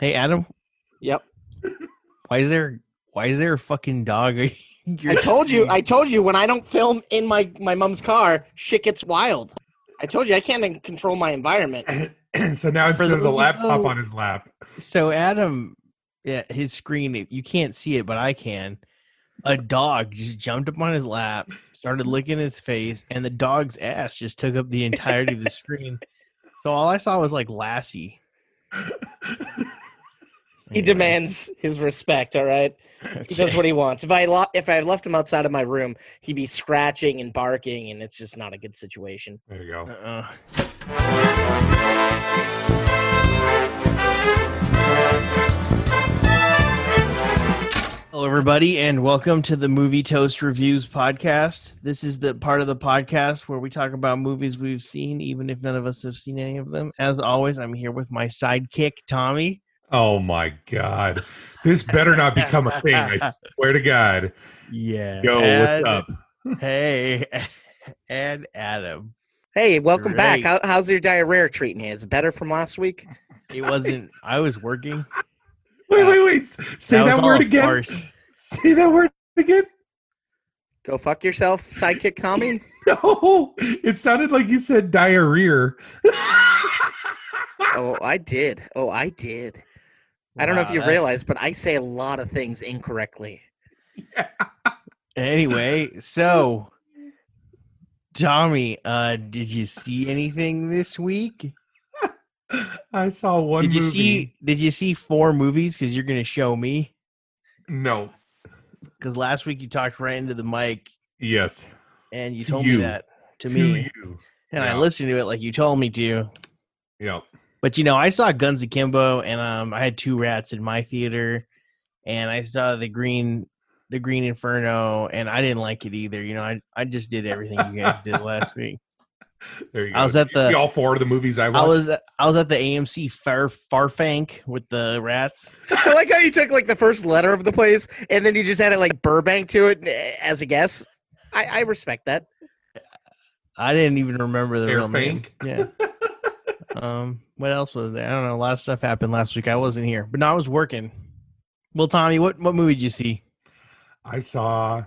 Hey Adam, Yep. why is there why is there a fucking dog? I told you. I told you when I don't film in my my mom's car, shit gets wild. I told you I can't control my environment. so now For instead of the laptop you- on his lap, So Adam, yeah, his screen you can't see it, but I can. A dog just jumped up on his lap, started licking his face, and the dog's ass just took up the entirety of the screen. So all I saw was like Lassie. He demands his respect. All right, he does what he wants. If I lo- if I left him outside of my room, he'd be scratching and barking, and it's just not a good situation. there you go. Uh-uh. Hello, everybody, and welcome to the Movie Toast Reviews podcast. This is the part of the podcast where we talk about movies we've seen, even if none of us have seen any of them. As always, I'm here with my sidekick, Tommy. Oh my god, this better not become a thing. I swear to God. Yeah. Yo, and- what's up? Hey, and Adam. Hey, welcome back. How, how's your diarrhea treating you? Is it better from last week? It wasn't. I was working. Wait, wait, uh, wait. Say That that, word again. farce. Say that word again. Go fuck yourself, sidekick Tommy. No, it sounded like you said diarrhea. Oh, I did. Oh, I did. I don't know if you that- realize, but I say a lot of things incorrectly. Anyway, so Tommy, uh, did you see anything this week? I saw one did you movie. see? Did you see four movies? Because you're gonna show me. No. Because last week you talked right into the mic Yes. and you To told you. me that to, me, you. and I listened to it like you told me to. Yeah. But you know, I saw Guns Akimbo, and um, I had two rats in my theater, and I saw the Green, the Green Inferno, and I didn't like it either. You know, I I just did everything you guys did last week. There you go. I was at Did you see the- all four of the movies I watched. I was I was at the AMC Far Farfank with the rats. I like how you took like the first letter of the place and then you just added like Burbank to it eh, as a guess. I, I respect that. I didn't even remember the real name. Yeah. um. What else was there? I don't know. A lot of stuff happened last week. I wasn't here, but no, I was working. Well, Tommy, what what movie did you see? I saw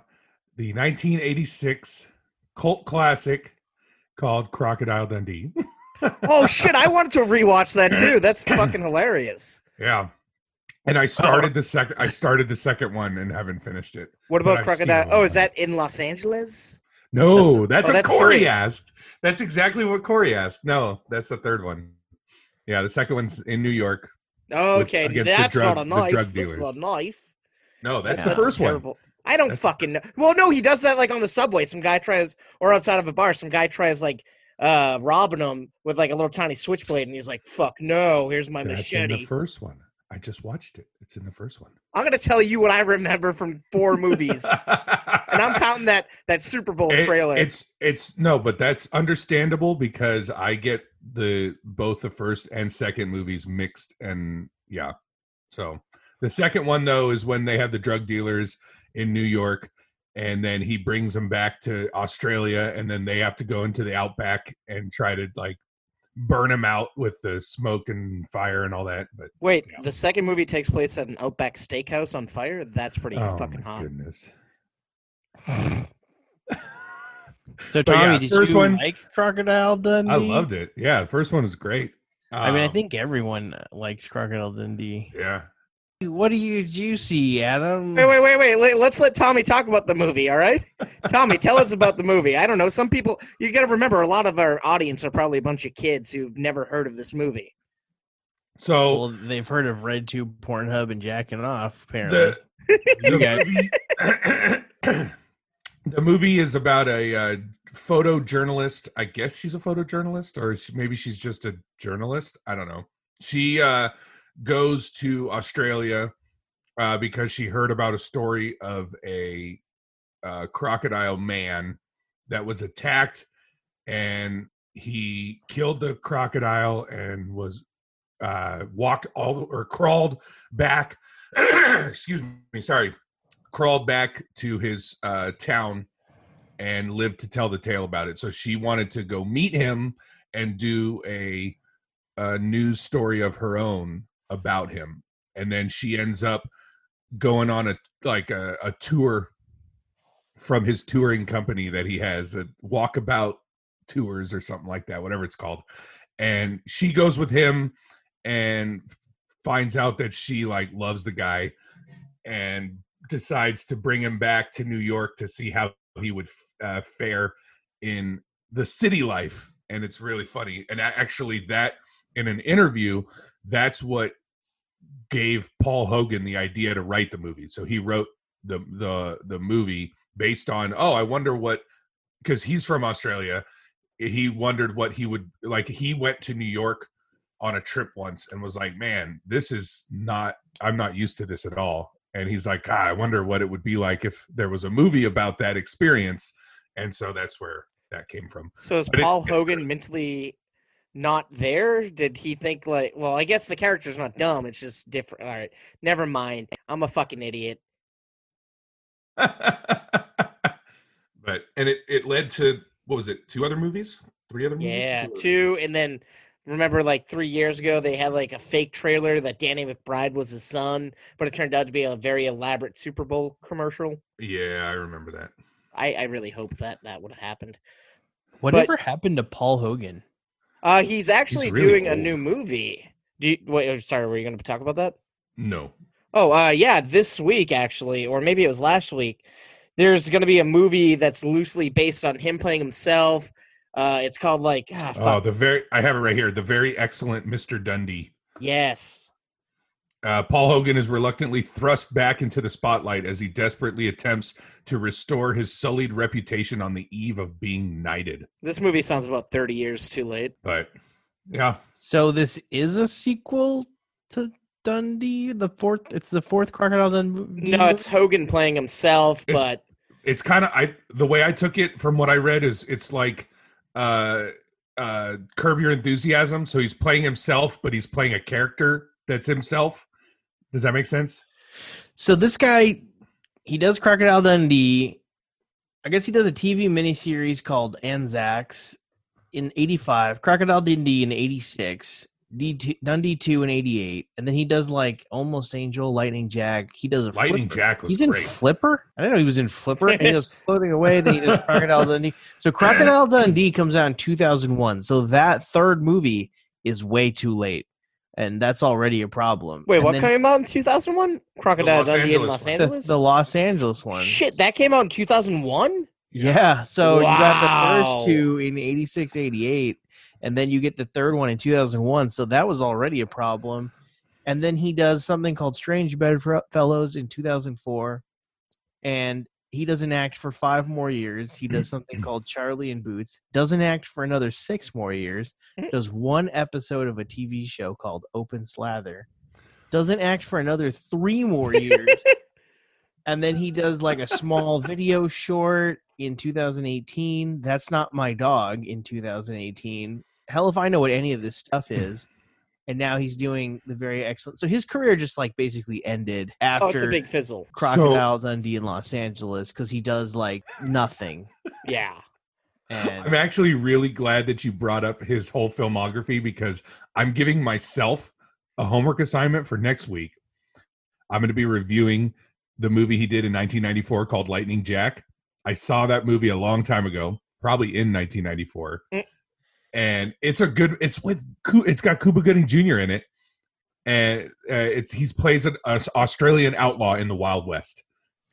the 1986 cult classic called Crocodile Dundee. Oh shit! I wanted to rewatch that too. That's fucking hilarious. Yeah. And I started the second I started the second one and haven't finished it. What about Crocodile? Oh, is that in Los Angeles? No, that's oh, what that's Corey three. asked. That's exactly what Corey asked. No, that's the third one. Yeah, the second one's in New York. Okay, the that's drug- not a knife. drug this is a knife. No, that's Yeah. the first one. I don't That's- fucking know. Well, no, he does that like on the subway. Some guy tries, or outside of a bar, some guy tries like uh robbing him with like a little tiny switchblade, and he's like, "Fuck no, here's my That's in the machete." first one. I just watched it. It's in the first one. I'm gonna tell you what I remember from four movies, and I'm counting that that Super Bowl It- trailer. It's it's no, but that's understandable because I get the both the first and second movies mixed and yeah. So the second one though is when they have the drug dealers in New York and then he brings them back to Australia and then they have to go into the outback and try to like burn them out with the smoke and fire and all that. But Wait, yeah. the second movie takes place at an Outback Steakhouse on fire. That's pretty oh fucking my hot. goodness. So, Tommy, yeah, did first you one- like Crocodile Dundee? I loved it. Yeah, the first one was great. I mean, I Um, think everyone likes Crocodile Dundee. yeah. What do you do you see, Adam? Wait, wait, wait, wait. Let- Let's let Tommy talk about the movie. All right, Tommy, tell us about the movie. I don't know. Some people, you got to remember, a lot of our audience are probably a bunch of kids who've never heard of this movie. So Well, they've heard of RedTube, Pornhub, and jacking off. Apparently, the the movie, the movie is about a uh, photojournalist. I guess she's a photojournalist, or she, maybe she's just a journalist. I don't know. She uh, goes to Australia uh, because she heard about a story of a uh, crocodile man that was attacked, and he killed the crocodile and was uh, walked all or crawled back. excuse me, sorry, crawled back to his uh, town and lived to tell the tale about it. So she wanted to go meet him and do a, a news story of her own about him and then she ends up going on a like a, a tour from his touring company that he has a walkabout tours or something like that whatever it's called and she goes with him and finds out that she like loves the guy and decides to bring him back to New York to see how he would uh, fare in the city life and it's really funny and actually that in an interview that's what gave Paul Hogan the idea to write the movie. So he wrote the the the movie based on oh I wonder what because he's from Australia. He wondered what he would like he went to New York on a trip once and was like man this is not I'm not used to this at all. And he's like, ah, I wonder what it would be like if there was a movie about that experience, and so that's where that came from. So is But Paul Hogan mentally not there? Did he think like, well, I guess the character's not dumb. It's just different. All right, never mind. I'm a fucking idiot. but and it it led to what was it? Two other movies, three other movies. Yeah, other two, movies. and then remember like three years ago they had like a fake trailer that Danny McBride was his son, but it turned out to be a very elaborate Super Bowl commercial. Yeah, I remember that. I, I really hope that that would have happened. Whatever happened to Paul Hogan? Uh, he's actually really doing a new movie. Do you, wait, oh, sorry, were you going to talk about that? No. Oh, uh, yeah, this week actually, or maybe it was last week. There's going to be a movie that's loosely based on him playing himself. Uh, it's called like ah, Oh, the very I have it right here. The very excellent Mr. Dundee. yes. Uh, Paul Hogan is reluctantly thrust back into the spotlight as he desperately attempts to restore his sullied reputation on the eve of being knighted. This movie sounds about 30 years too late. But yeah, So this is a sequel to Dundee, the fourth. It's the fourth Crocodile Dundee. No, it's Hogan playing himself, It's- but it's kind of I the way I took it from what I read is it's like uh uh curb your enthusiasm. So he's playing himself, but he's playing a character that's himself. Does that make sense? So this guy, he does Crocodile Dundee. I guess he does a TV miniseries called Anzacs in '85, Crocodile Dundee in '86, D2, Dundee two in '88, and then he does like Almost Angel, Lightning Jack. He does a Lightning Flipper. Jack was He's in great. Flipper. I didn't know he was in Flipper. and he does floating away. Then he does Crocodile Dundee. So Crocodile Dundee comes out in 2001. So that third movie is way too late, and that's already a problem. wait, And what then came out in 2001? Crocodile Dundee in Los one. the, Angeles? the Los Angeles one? Shit, that came out in 2001? Yeah. So you got the first two in 86, 88, and then you get the third one in 2001. So that was already a problem. And then he does something called Strange Bedfellows in 2004. And he doesn't act for five more years. He does something called Charlie and Boots. Doesn't act for another six more years. Eh. Does one episode of a TV show called Open Slather. Doesn't act for another three more years and then he does like a small video short in 2018 that's not my dog in 2018 hell if i know what any of this stuff is and now he's doing the very excellent so his career just like basically ended after Oh, it's a big fizzle. crocodile dundee in los angeles because he does like nothing Yeah. I'm actually really glad that you brought up his whole filmography because I'm giving myself a homework assignment for next week. I'm going to be reviewing the movie he did in 1994 called Lightning Jack. I saw that movie a long time ago, probably in 1994. Mm. And it's a good it's with it's got Cuba Gooding Jr. in it. And uh, it's he's plays an, an Australian outlaw in the Wild West.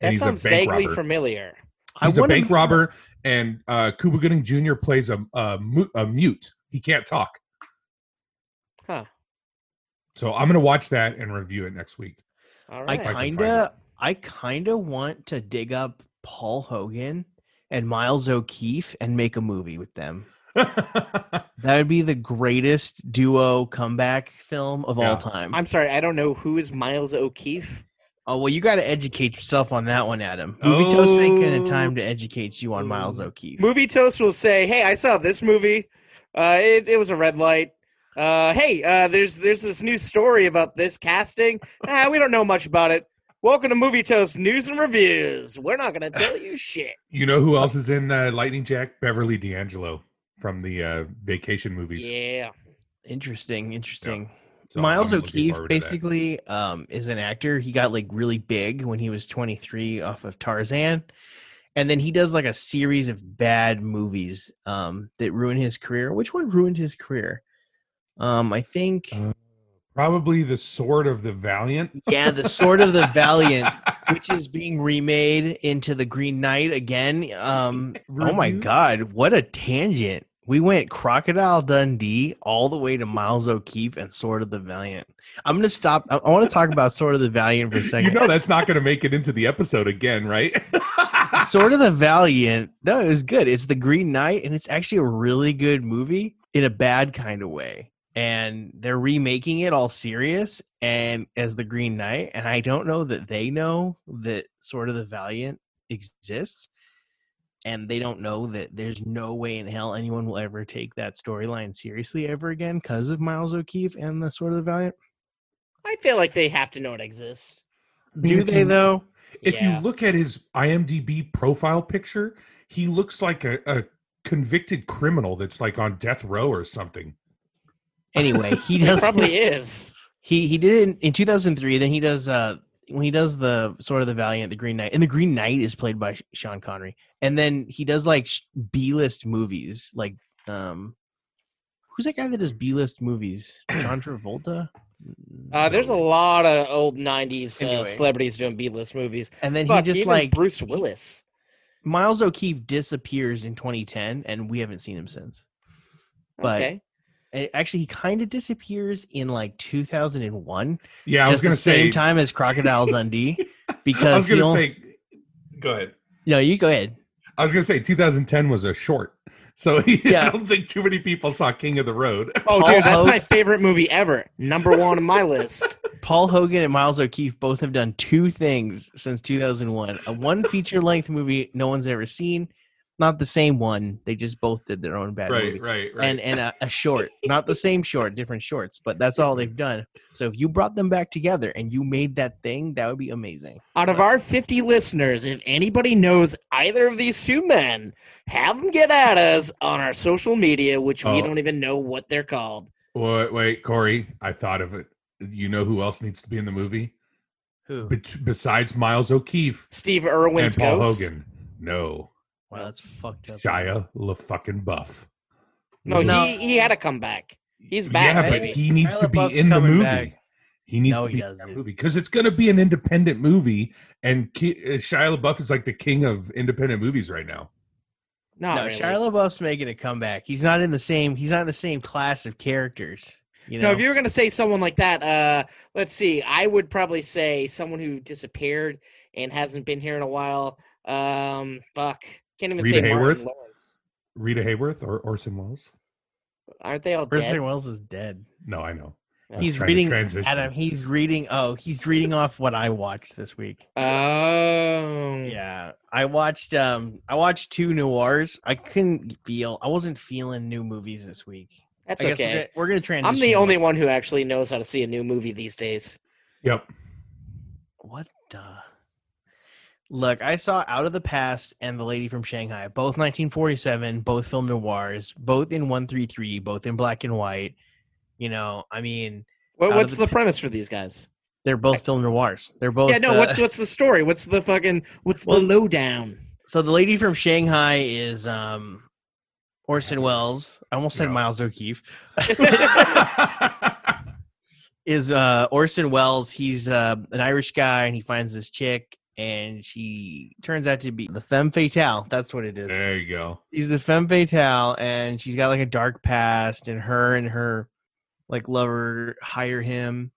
And That he's sounds a bank vaguely robber. familiar. I He's a wanna bank be- robber, and uh, Cuba Gooding Jr. plays a, a, a mute. He can't talk. Huh. So I'm gonna watch that and review it next week. All i right. If I kinda i kinda want to dig up paul hogan and miles o'keeffe and make a movie with them That would be the greatest duo comeback film of Yeah. all time. I'm sorry, I don't know who is Miles O'Keeffe. oh well, you got to educate yourself on that one, Adam. Movie Toast ain't gonna Oh. time to educate you on Miles O'Keeffe. Movie Toast will say, "Hey, I saw this movie. Uh, it, it was a red light. Uh, hey, uh, there's there's this new story about this casting. Ah, we don't know much about it. Welcome to Movie Toast news and reviews. We're not gonna tell you shit. you know who else is in uh, Lightning Jack? Beverly D'Angelo from the uh, Vacation movies. Yeah, Interesting, interesting. So Miles I'm looking O'Keeffe forward to that. basically um, is an actor. He got like really big when he was 23 off of Tarzan, and then he does like a series of bad movies um, that ruin his career. Which one ruined his career? Um, I think Uh, Probably the Sword of the Valiant. yeah, the Sword of the Valiant, which is being remade into the Green Knight again. Um, oh my Review? God, what a tangent! We went Crocodile Dundee all the way to Miles O'Keeffe and Sword of the Valiant. I'm gonna stop. I, I want to talk about Sword of the Valiant for a second. You know that's not going to make it into the episode again, right? Sword of the Valiant. No, it was good. It's the Green Knight, and it's actually a really good movie in a bad kind of way. And they're remaking it all serious and as the Green Knight. And I don't know that they know that Sword of the Valiant exists. And they don't know that there's no way in hell anyone will ever take that storyline seriously ever again because of Miles O'Keeffe and the Sword of the Valiant. I feel like they have to know it exists. Do they though? If Yeah. you look at his IMDb profile picture, he looks like a, a convicted criminal that's like on death row or something. Anyway, he does probably is. He he did it in, in 2003. Then he does uh when he does the Sword of the Valiant, the Green Knight, and the Green Knight is played by Sean Connery. And then he does like B list movies, like um, who's that guy that does B list movies? John Travolta. Uh, there's a lot of old '90s uh, Anyway. celebrities doing B-list movies. and then Fuck, he just like Bruce Willis. Miles O'Keeffe disappears in 2010, and we haven't seen him since. But okay. And actually, he kind of disappears in like 2001, Yeah, I was just going the to say same time as Crocodile Dundee. Because I was he going to only- say go ahead. no, you go ahead. I was going to say 2010 was a short. So I don't think too many people saw King of the Road. Oh, Paul dude, that's Hogan- my favorite movie ever. Number one on my list. Paul Hogan and Miles O'Keeffe both have done two things since 2001. A one feature length movie no one's ever seen, not the same one. They just both did their own bad right, movie. right, right. And and a, a short, not the same short, different shorts, but that's all they've done. So if you brought them back together and you made that thing, that would be amazing. Out of our 50 listeners, if anybody knows either of these two men, have them get at us on our social media, which we Oh. don't even know what they're called. wait, wait, Corey, I thought of it. You know who else needs to be in the movie? Who? Be- besides Miles O'Keeffe Steve Irwin's and Paul ghost. Hogan. No. Wow, that's fucked up. Shia LaFucking Buff. No, No. he he had to come back. He's back, Yeah, but he needs Shia to be LaBeouf's in the coming movie. back. He needs No, to he be in that doesn't. movie because it's going to be an independent movie, and Ki- uh, Shia LaBeouf is like the king of independent movies right now. Not no, really. Shia LaBeouf's making a comeback. He's not in the same. He's not in the same class of characters. You know, No, if you were gonna say someone like that, uh, let's see. I would probably say someone who disappeared and hasn't been here in a while. Um, fuck, can't even Rita say Martin Hayworth? Lawrence. Rita Hayworth or Orson Welles? Aren't they all dead? Orson dead? Welles is dead. No, I know. I he's reading transition. Adam. He's reading. Oh, he's reading off what I watched this week. Oh, Yeah, I watched. Um, I watched two noirs. I couldn't feel. I wasn't feeling new movies this week. that's I okay. we're gonna, we're gonna transition. I'm the only one who actually knows how to see a new movie these days. Yep. What the? Look, I saw Out of the Past and The Lady from Shanghai, both 1947, both film noirs, both in 133, both in black and white. You know, I mean, What, what's the the premise for these guys? they're both film noirs. They're both. yeah, no. uh, what's what's the story? What's the fucking what's Well- the lowdown? so the lady from Shanghai is um Orson Welles. I almost said No. Miles O'Keeffe. is uh Orson Welles. He's uh, an Irish guy and he finds this chick and she turns out to be the femme fatale. That's what it is. there you go. She's the femme fatale and she's got like a dark past and her and her like lover hire him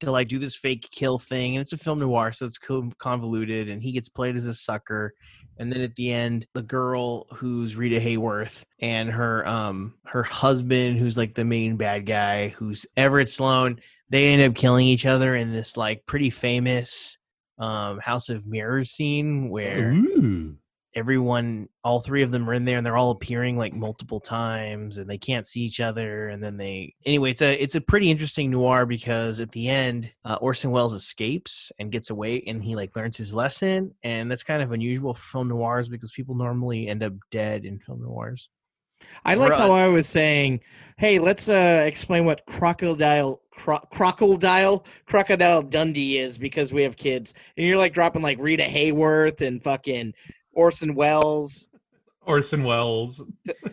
to like do this fake kill thing and it's a film noir so it's convoluted and he gets played as a sucker and then at the end the girl who's Rita Hayworth and her um her husband who's like the main bad guy who's Everett Sloane they end up killing each other in this like pretty famous um House of Mirrors scene where Ooh. everyone all three of them are in there and they're all appearing like multiple times and they can't see each other and then they anyway it's a it's a pretty interesting noir because at the end uh, orson welles escapes and gets away and he like learns his lesson and that's kind of unusual for film noirs because people normally end up dead in film noirs I like Right. how I was saying, "Hey, let's uh, explain what crocodile cro- crocodile crocodile Dundee is because we have kids." And you're like dropping like Rita Hayworth and fucking Orson Welles. Orson Welles.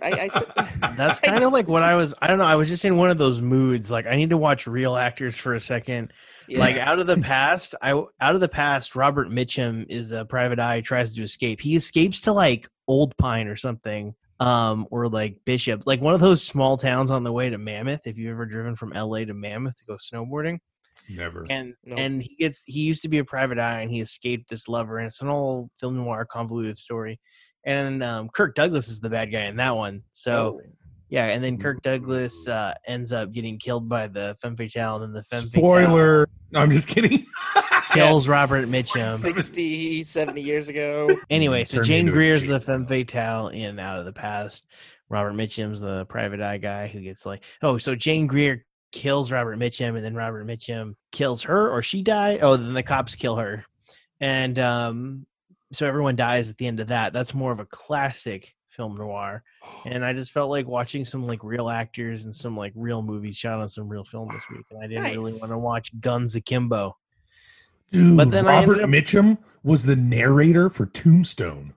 I, I said, That's kind of like what I was. I don't know. I was just in one of those moods. Like I need to watch real actors for a second. Yeah. Like out of the past, I out of the past. Robert Mitchum is a private eye. Tries to escape. He escapes to like Old Pine or something, um, or like Bishop, like one of those small towns on the way to Mammoth. If you've ever driven from L.A. to Mammoth to go snowboarding, Never. and No. and he gets he used to be a private eye and he escaped this lover and it's an old film noir convoluted story and um, kirk douglas is the bad guy in that one so Oh. yeah and then kirk douglas uh, ends up getting killed by the femme fatale and then the femme fatale Spoiler. No, I'm just kidding. kills Yes. robert mitchum. 60, 70 years ago. anyway so Turned jane into a greer's the femme fatale in out of the past. Robert mitchum's the private eye guy who gets like oh so jane greer kills robert mitchum and then robert mitchum kills her or she died? Oh then the cops kill her. And um so everyone dies at the end of that. That's more of a classic film noir. And i just felt like watching some like real actors and some like real movies shot on some real film this week and i didn't really want to watch guns akimbo Dude, But then I Robert ended Mitchum was the narrator for Tombstone.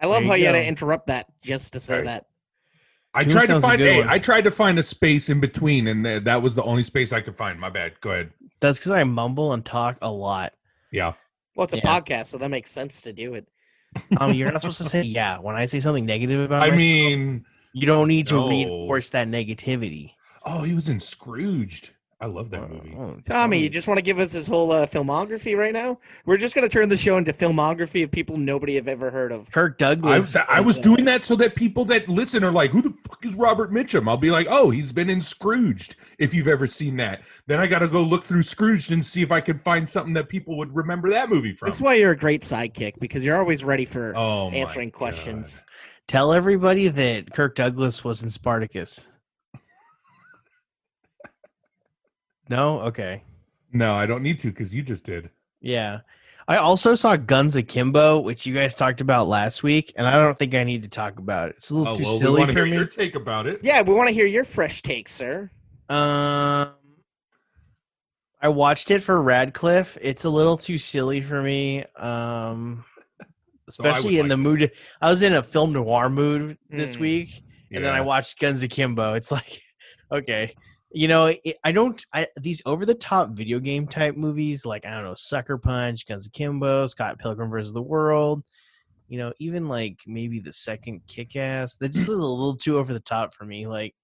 I love There how you you had to interrupt that just to say Right. that. I tried to find good hey, one. I tried to find a space in between, and that was the only space I could find. My bad. Go ahead. that's because i mumble and talk a lot Yeah. Well, it's a Yeah. podcast, so that makes sense to do it. um you're not supposed to say yeah when i say something negative about I myself, mean, You don't need to No. reinforce that negativity. oh, he was in Scrooged. I love that movie. Oh, Tommy, you just want to give us his whole uh, filmography right now? We're just going to turn the show into filmography of people nobody have ever heard of. Kirk Douglas. I was uh, doing that so that people that listen are like, "Who the fuck is Robert Mitchum?" I'll be like, "Oh, he's been in Scrooged." If you've ever seen that, then I got to go look through Scrooged and see if I can find something that people would remember that movie from. That's why you're a great sidekick because you're always ready for oh, my answering God. questions. Tell everybody that Kirk Douglas was in Spartacus. No? Okay. No, I don't need to because you just did. Yeah. I also saw Guns Akimbo, which you guys talked about last week, and I don't think I need to talk about it. It's a little Oh too well, we silly want to for hear me. your take about it. Yeah, we want to hear your fresh take, sir. Um, I watched it for Radcliffe. It's a little too silly for me. Um, So especially in like the it. mood. I was in a film noir mood this Mm. week, and then I watched Guns Akimbo. It's like, okay, you know, it, I don't. I these over the top video game type movies, like I don't know, Sucker Punch, Guns Akimbo, Scott Pilgrim versus the World. You know, even like maybe the second Kick Ass. They're just a little, little too over the top for me. Like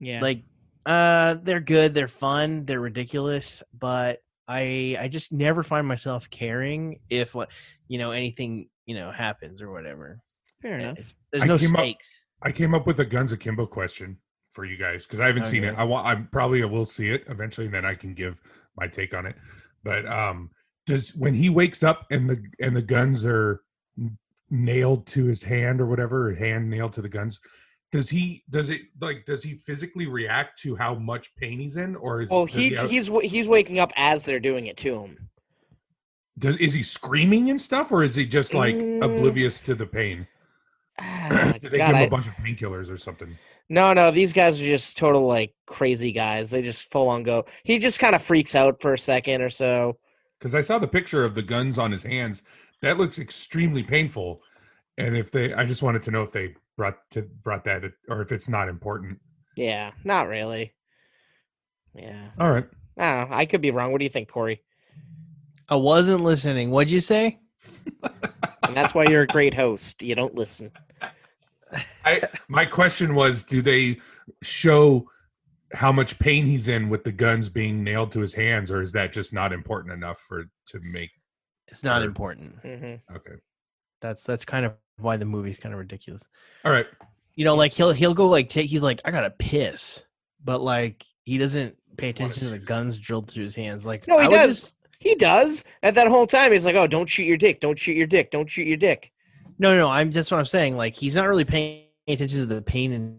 Yeah. like uh they're good they're fun they're ridiculous but i i just never find myself caring if like you know anything you know happens or whatever fair enough. It's- there's I no came up- stakes I came up with a Guns Akimbo question for you guys because I haven't seen it. I want. I probably will see it eventually, and then I can give my take on it. But um, does when he wakes up and the and the guns are nailed to his hand or whatever, hand nailed to the guns, does he does it like does he physically react to how much pain he's in, or is, Well, does he, have- he's he's waking up as they're doing it to him. does is he screaming and stuff, or is he just like Mm. oblivious to the pain? Ah, Did they God, give him I- a bunch of painkillers or something? No, no, these guys are just total like crazy guys. They just full on go. He just kind of freaks out for a second or so. because I saw the picture of the guns on his hands. That looks extremely painful. And if they, I just wanted to know if they brought to brought that, or if it's not important. Yeah, not really. Yeah, All right, I don't know. I could be wrong. What do you think, Corey? i wasn't listening what'd you say And that's why you're a great host. You don't listen. I my question was, do they show how much pain he's in with the guns being nailed to his hands, or is that just not important enough for to make? it's not Or- important hmm Okay, that's that's kind of why the movie's kind of ridiculous all right. you know like he'll he'll go like take he's like i gotta piss but like he doesn't pay attention to the guns drilled through his hands like No, he I does. just- He does. At that whole time, he's like, "Oh, don't shoot your dick! Don't shoot your dick! Don't shoot your dick!" No, no, I'm that's what I'm saying. Like he's not really paying attention to the pain and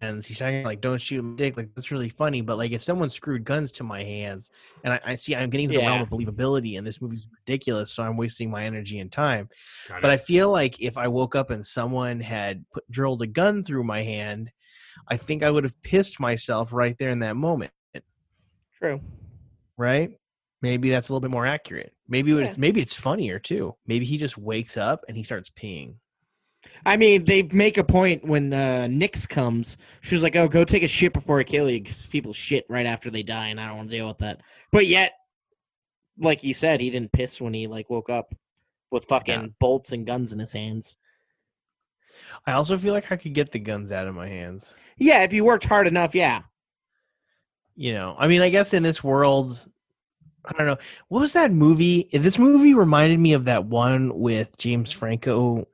He's talking like, "Don't shoot my dick." Like that's really funny. But like, if someone screwed guns to my hands, and I, I see I'm getting to the realm of believability, and this movie's ridiculous, so I'm wasting my energy and time. Got But I feel like if I woke up and someone had put, drilled a gun through my hand, I think I would have pissed myself right there in that moment. True. Right? Maybe that's a little bit more accurate. Maybe Yeah. maybe it's funnier too. Maybe he just wakes up and he starts peeing. I mean, they make a point when uh, Nix comes. She's like, "Oh, go take a shit before I kill you," because people shit right after they die, and I don't want to deal with that. But yet, like you said, he didn't piss when he like woke up with fucking Yeah. bolts and guns in his hands. I also feel like I could get the guns out of my hands. Yeah, if you worked hard enough, yeah. You know, I mean, I guess in this world, I don't know. What was that movie? This movie reminded me of that one with James Franco,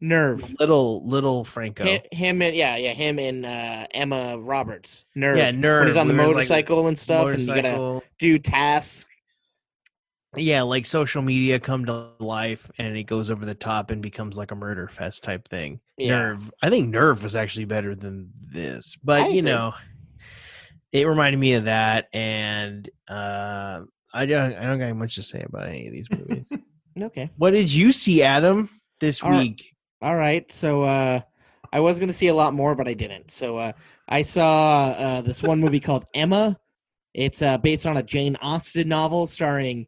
Nerve. little little Franco. Hi- Him and yeah, yeah, him and uh, Emma Roberts. Nerve. Yeah, Nerve. When he's on the there's, like, motorcycle and stuff, and you gotta do tasks. yeah, like social media come to life and it goes over the top and becomes like a murder fest type thing. Yeah. Nerve. I think Nerve was actually better than this, but you know, it reminded me of that, and uh, I don't. I don't got much to say about any of these movies. Okay. what did you see, Adam, this All right. week? All right. So uh I was going to see a lot more but I didn't. So uh I saw uh this one movie called Emma. It's uh based on a Jane Austen novel starring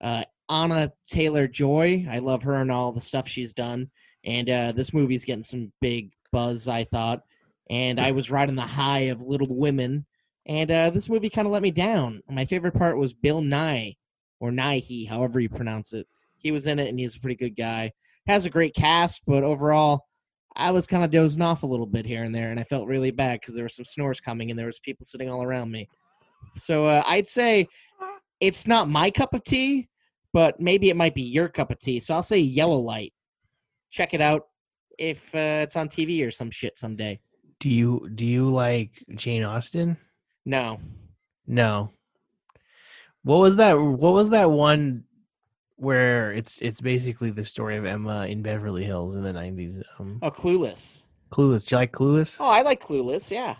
uh Anna Taylor-Joy. I love her and all the stuff she's done. And uh this movie's getting some big buzz, I thought. And I was riding the high of Little Women. And uh this movie kind of let me down. My favorite part was Bill Nye or Nighy, however you pronounce it. He was in it and he's a pretty good guy has a great cast, but overall, I was kind of dozing off a little bit here and there, and I felt really bad because there were some snores coming and there was people sitting all around me. So uh, I'd say it's not my cup of tea, but maybe it might be your cup of tea. So I'll say Yellow Light. Check it out if uh, it's on TV or some shit someday. Do you do you like Jane Austen? No, No. What was that? What was that one where it's it's basically the story of Emma in Beverly Hills in the nineties? Um, oh, Clueless. Clueless. Do you like Clueless? Oh, I like Clueless. Yeah.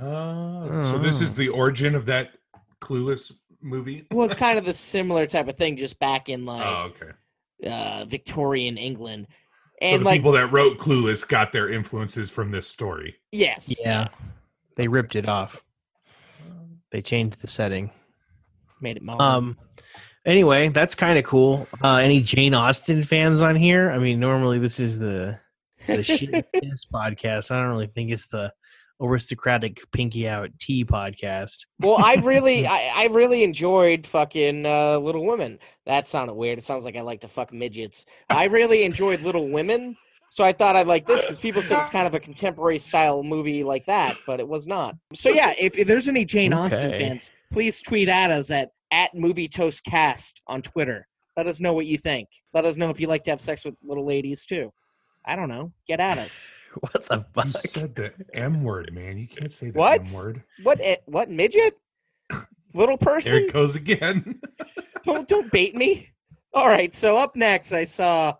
Oh, so this is the origin of that Clueless movie. Well, it's kind of the similar type of thing, just back in like Oh, okay. uh, Victorian England, So and the like people that wrote Clueless got their influences from this story. yes, Yeah. They ripped it off. They changed the setting. made it modern. Um. Anyway, that's kind of cool. Uh, any Jane Austen fans on here? I mean, normally this is the the shit this podcast. I don't really think it's the aristocratic pinky out tea podcast. well, I really, I, I really enjoyed fucking uh, Little Women. That sounded weird. It sounds like I like to fuck midgets. I really enjoyed Little Women, so I thought I'd like this uh, because people said it's kind of a contemporary style movie like that, but it was not. So yeah, if, if there's any Jane Austen Okay. fans, please tweet at us at at Movie Toast Cast on Twitter. Let us know what you think. Let us know if you like to have sex with little ladies too. I don't know. Get at us. What the fuck? You fuck? said the M word, man. You can't say the What? M word. What? What midget? Little person. There person? it goes again. don't don't bait me. All right, so up next I saw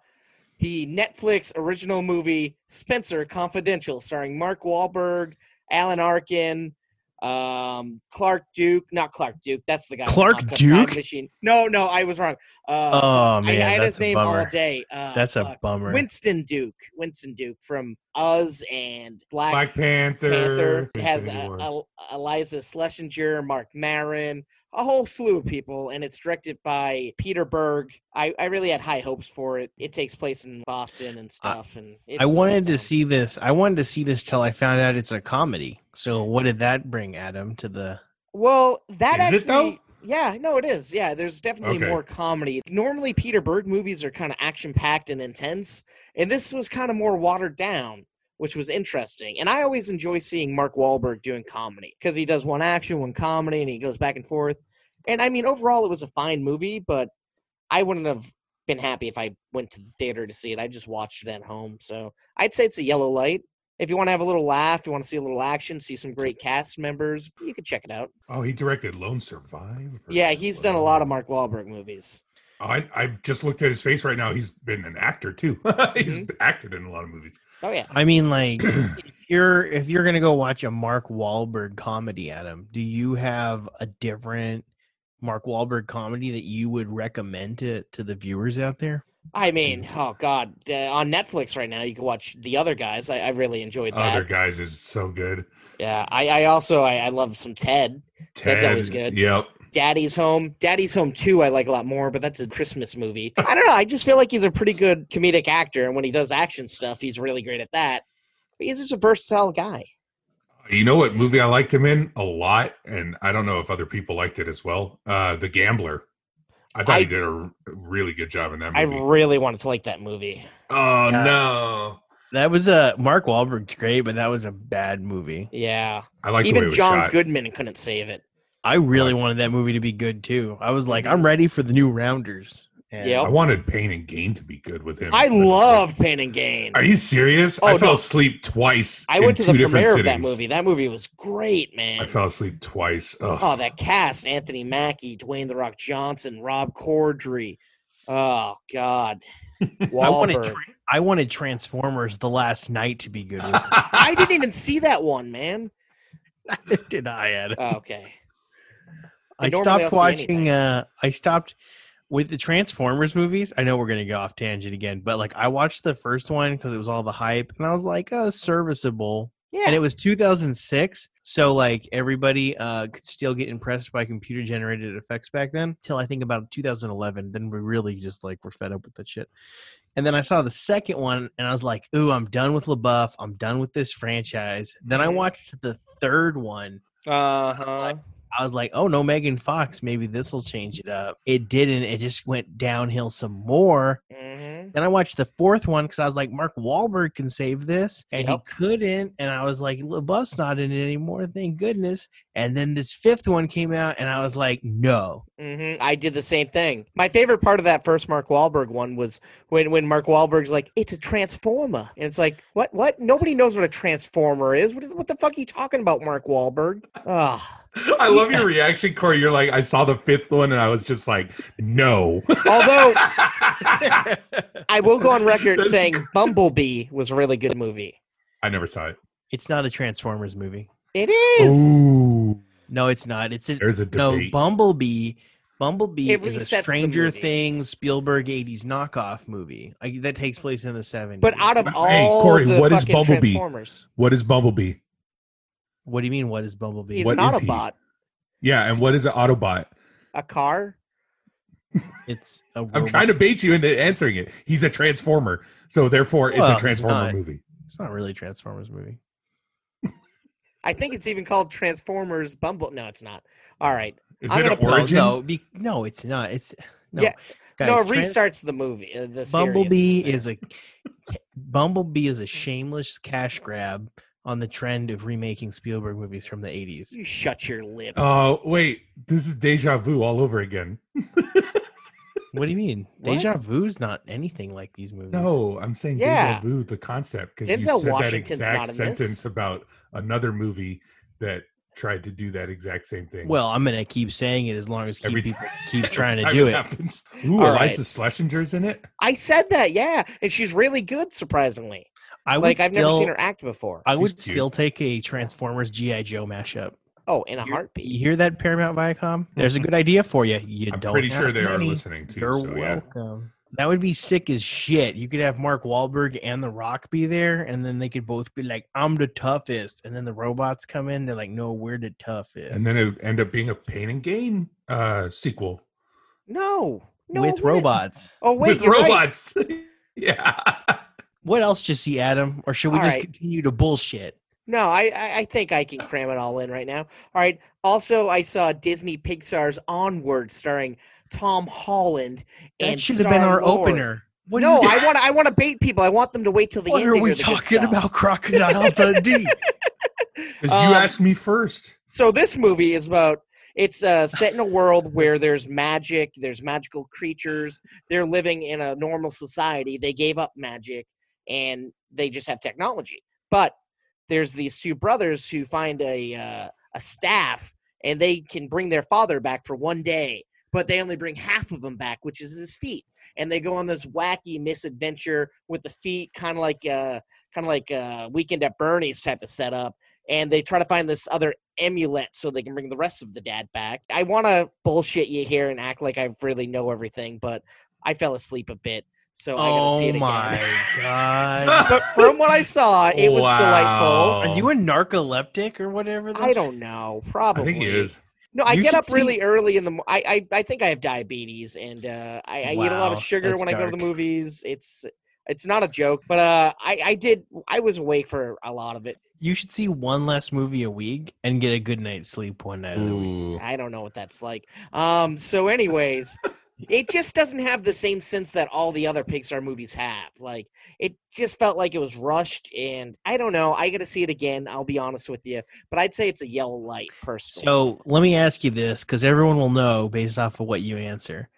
the Netflix original movie Spencer Confidential, starring Mark Wahlberg, Alan Arkin, um, Clark Duke. Not Clark Duke. That's the guy. Clark hopped Duke? Machine. No, no, I was wrong. Uh, Oh I, I had that's his a name all bummer. day. Uh, That's a fuck. bummer. Winston Duke. Winston Duke from Us and Black, Black Panther. Panther has Infinity uh, Iliza Shlesinger, Marc Maron, a whole slew of people, and it's directed by Peter Berg. I, I really had high hopes for it. It takes place in Boston and stuff, and it's I a wanted to see this. I wanted to see this till I found out it's a comedy. So what did that bring Adam to the? Well, that Is it, though? actually. Yeah, no, it is. Yeah, there's definitely Okay. more comedy. Normally, Peter Berg movies are kind of action packed and intense, and this was kind of more watered down, which was interesting. And I always enjoy seeing Mark Wahlberg doing comedy because he does one action, one comedy, and he goes back and forth. And I mean, overall, it was a fine movie, but I wouldn't have been happy if I went to the theater to see it. I just watched it at home. So I'd say it's a yellow light. If you want to have a little laugh, you want to see a little action, see some great cast members, you could check it out. Oh, he directed Lone Survive. Yeah, he's done a lot of Mark Wahlberg movies. I I just looked at his face right now. He's been an actor too. He's Mhm. acted in a lot of movies. Oh yeah. I mean, like, if you're if you're gonna go watch a Mark Wahlberg comedy, Adam, do you have a different Mark Wahlberg comedy that you would recommend to to the viewers out there? I mean, oh god, uh, on Netflix right now you can watch The Other Guys. I, I really enjoyed that. Other guys is so good. Yeah, I, I also I, I love some Ted. Ted's always good. Yep. Daddy's Home. Daddy's Home 2 I like a lot more, but that's a Christmas movie. I don't know. I just feel like he's a pretty good comedic actor, and when he does action stuff, he's really great at that. But he's just a versatile guy. You know what movie I liked him in a lot, and I don't know if other people liked it as well. Uh The Gambler. I thought I- he did a really good job in that I really wanted to like that movie. oh Yeah. no! That was a Mark Wahlberg's great, but that was a bad movie. Yeah. I like the way it Even was John shot. Goodman couldn't save it. I really wanted that movie to be good too. I was like. I'm mm-hmm. ready for the new Rounders. And Yep. I wanted Pain and Gain to be good with him. I but- love Pain and Gain. Are you serious? Oh, I fell no. asleep twice. I in went to two the different premiere of that movie. That movie was great, man. I fell asleep twice. Ugh. Oh, that cast: Anthony Mackie, Dwayne the Rock Johnson, Rob Corddry. Oh God, I wanted tra- I wanted Transformers: The Last Knight to be good. With I didn't even see that one, man. it. Did I, Adam? Oh, okay. I normally stopped watching. Uh, I stopped with the Transformers movies. I know we're gonna go off tangent again, but like I watched the first one because it was all the hype, and I was like, "Oh, serviceable." Yeah. And it was 2006, so like everybody uh, could still get impressed by computer generated effects back then. Till I think about 2011, then we really just like were fed up with that shit. And then I saw the second one, and I was like, "Ooh, I'm done with LaBeouf. I'm done with this franchise." Then I Mhm. watched the third one, uh huh. I was like, oh no, Megan Fox, maybe this will change it up. It didn't. It just went downhill some more. hmm Then I watched the fourth one because I was like, Mark Wahlberg can save this, and Yep. he couldn't. And I was like, LaBeouf's not in it anymore, thank goodness. And then this fifth one came out, and I was like, no. hmm I did the same thing. My favorite part of that first Mark Wahlberg one was when when Mark Wahlberg's like, "It's a transformer," and it's like, "What? What? Nobody knows what a transformer is. What, what the fuck are you talking about, Mark Wahlberg?" Ah. I love your reaction, Corey. You're like, I saw the fifth one, and I was just like, no. Although I will go on record That's- saying Bumblebee was a really good movie. I never saw it. it's not a Transformers movie. It is. Ooh, No, it's not. It's a there's a no debate. Bumblebee. Bumblebee It is a Stranger. Things Spielberg '80s knockoff movie like, that takes place in the '70s. But out of all Hey, all Corey, the what is fucking Bumblebee? Transformers, what is Bumblebee? What do you mean? What is Bumblebee? he's What an is he? Autobot, Yeah, and what is an Autobot? a car. It's a I'm trying to bait you into answering it. He's a Transformer, so therefore it's Well, a he's Transformer not. movie. It's not really a Transformers movie. I think it's even called Transformers Bumble. No, it's not. All right. Is I'm it gonna an pull- origin? No, be, no, it's not. It's no. Yeah, Guys, no, it Trans- restarts the movie. Uh, the Bumblebee is a Bumblebee is a shameless cash grab on the trend of remaking Spielberg movies from the 80s. You shut your lips. Oh wait, this is deja vu all over again. What do you mean? What? Deja Vu's not anything like these movies. No, I'm saying Yeah. deja vu, the concept, because you Denzel said Washington's that exact sentence this. about another movie that tried to do that exact same thing. Well, I'm gonna keep saying it as long as keep Every people time- keep trying to do it. Happens. Ooh, All Eliza right. Shlesinger's in it. I said that, yeah, and she's really good, surprisingly. I would Like I've never seen her act before. I She's would cute. still take a Transformers GI Joe mashup. oh, in a You- You heartbeat. hear that, Paramount Viacom? There's a mm-hmm. good idea for you. You I'm don't. pretty have sure they are listening too. You're so, yeah. Welcome. That would be sick as shit. You could have Mark Wahlberg and The Rock be there, and then they could both be like, "I'm the toughest," and then the robots come in. They're like, "No, we're the toughest." And then it would end up being a Pain and Gain uh, sequel No, no, with robots. Oh wait, with you're right. robots. yeah. What else do you see, Adam? Or should we All just right. continue to bullshit? No, I, I I think I can cram it all in right now. All right. Also, I saw Disney Pixar's Onward, starring Tom Holland. That and should have been our Star-Lord. opener. What no, I want I want to bait people. I want them to wait till the What end. are we the talking about, Crocodile Dundee? Because Um, you asked me first. So this movie is about it's uh, set in a world where there's magic, there's magical creatures. They're living in a normal society. They gave up magic and they just have technology. But there's these two brothers who find a uh, a staff and they can bring their father back for one day. But they only bring half of him back, which is his feet. And they go on this wacky misadventure with the feet, kind of like uh, kind of like uh, Weekend at Bernie's type of setup. And they try to find this other amulet so they can bring the rest of the dad back. I want to bullshit you here and act like I really know everything, but I fell asleep a bit, so I gotta see Oh it again. Oh my god! but from what I saw, it was Wow. delightful. Are you a narcoleptic or whatever? I don't know. Probably. I think he is. No, I You get should up really early in the. mo- I, I I think I have diabetes, and uh, I, I eat a lot of sugar that's when I go to the movies. It's it's not a joke, but uh, I I did. I was awake for a lot of it. You should see one less movie a week and get a good night's sleep one night of the week. Ooh. I don't know what that's like. Um. So, anyways, it just doesn't have the same sense that all the other Pixar movies have. Like, it just felt like it was rushed, and I don't know. I got to see it again. I'll be honest with you, but I'd say it's a yellow light, personally. So let me ask you this, because everyone will know based off of what you answer.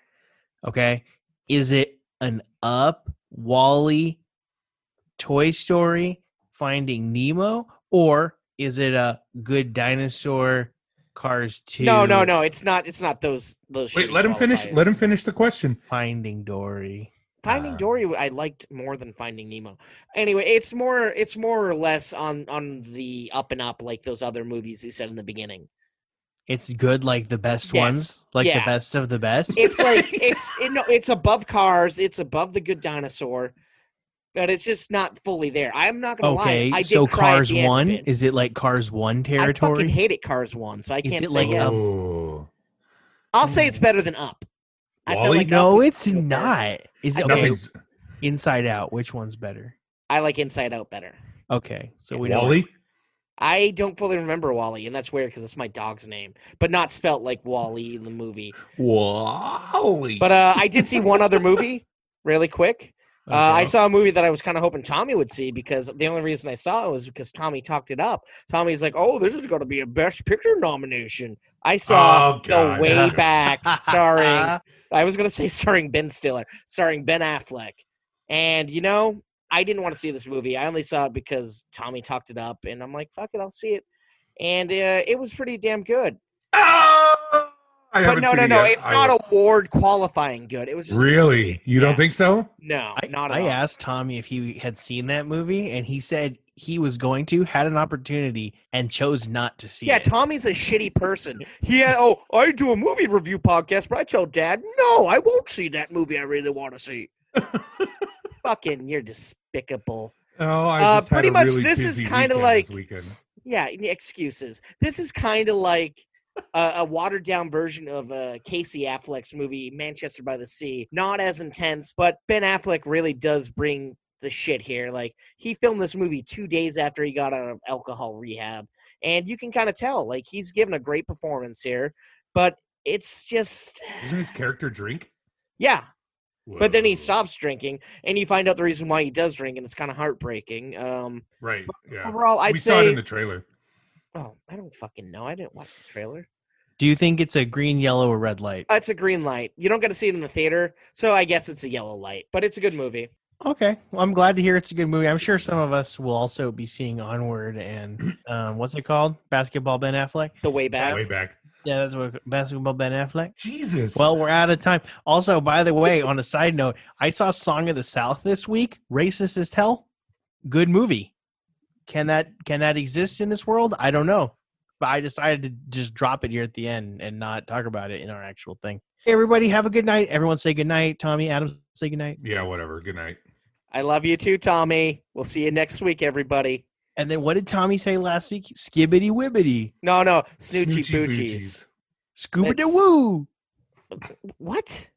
Okay, is it an Up, Wall-E, Toy Story, Finding Nemo, or is it a Good Dinosaur, Cars Two? no, no, no. It's not. It's not those. Those. Wait, let him finish. Let him finish the question. Finding Dory. Finding Uh, Dory, I liked more than Finding Nemo. Anyway, it's more. It's more or less on on the up and up, like those other movies you said in the beginning. It's good, like the best Yes, ones, like yeah. the best of the best. It's like it's it, no, it's above Cars. It's above the Good Dinosaur, but it's just not fully there. I'm not gonna okay, lie. I did so cry Cars the end of One it. is it like Cars One territory? I fucking territory? hated Cars One, so I can't it say like yes. a- Oh. I'll say it's better than Up. I felt Wall-E? like no, was it's good there. not. Is it okay? Inside Out, which one's better? I like Inside Out better. Okay, so we know. Wall-E. I don't fully remember Wall-E, and that's weird because it's my dog's name, but not spelt like Wally in the movie. Wally. But uh, I did see one other movie, really quick. Uh, I saw a movie that I was kind of hoping Tommy would see because the only reason I saw it was because Tommy talked it up. Tommy's like, "Oh, this is going to be a Best Picture nomination." I saw Oh, the way back, starring. I was going to say starring Ben Stiller, starring Ben Affleck, and you know, I didn't want to see this movie. I only saw it because Tommy talked it up, and I'm like, "Fuck it, I'll see it." And uh, it was pretty damn good. Oh! I But no, no, no, yet. it's I not award qualifying good. It was just Really? You don't think so? no, I, not at I all. asked Tommy if he had seen that movie, and he said he was going to, had an opportunity, and chose not to see Yeah, it. Tommy's a shitty person. Yeah, oh, I do a movie review podcast, but I tell Dad, no, I won't see that movie I really want to see. Fucking, you're despicable. Oh, I Uh, just had pretty a much really this is kinda like- Yeah, excuses. This is kind of like a, a watered down version of uh, Casey Affleck's movie Manchester by the Sea. Not as intense, but Ben Affleck really does bring the shit here. Like he filmed this movie two days after he got out of alcohol rehab, and you can kind of tell like he's given a great performance here. But it's just isn't his character drink? yeah. But then he stops drinking, and you find out the reason why he does drink, and it's kind of heartbreaking. Um, Right. Yeah. overall, I'd we say. saw it in the trailer. Oh, I don't fucking know. I didn't watch the trailer. Do you think it's a green, yellow, or red light? Uh, It's a green light. You don't get to see it in the theater, so I guess it's a yellow light. But it's a good movie. Okay, well, I'm glad to hear it's a good movie. I'm sure some of us will also be seeing Onward and um, what's it called? Basketball Ben Affleck. The way back. Way back. Yeah, that's what Basketball Ben Affleck. Jesus. Well, we're out of time. Also, by the way, on a side note, I saw Song of the South this week. Racist as hell. Good movie. Can that can that exist in this world? I don't know. But I decided to just drop it here at the end and not talk about it in our actual thing. Hey, everybody, have a good night. Everyone say good night. Tommy, Adams, say good night. yeah. Whatever. Good night. I love you too, Tommy. We'll see you next week, everybody. And then what did Tommy say last week? Skibbity wibbity. No, no, Snoochie Snoochie Boochies. Scuba It's- woo. What?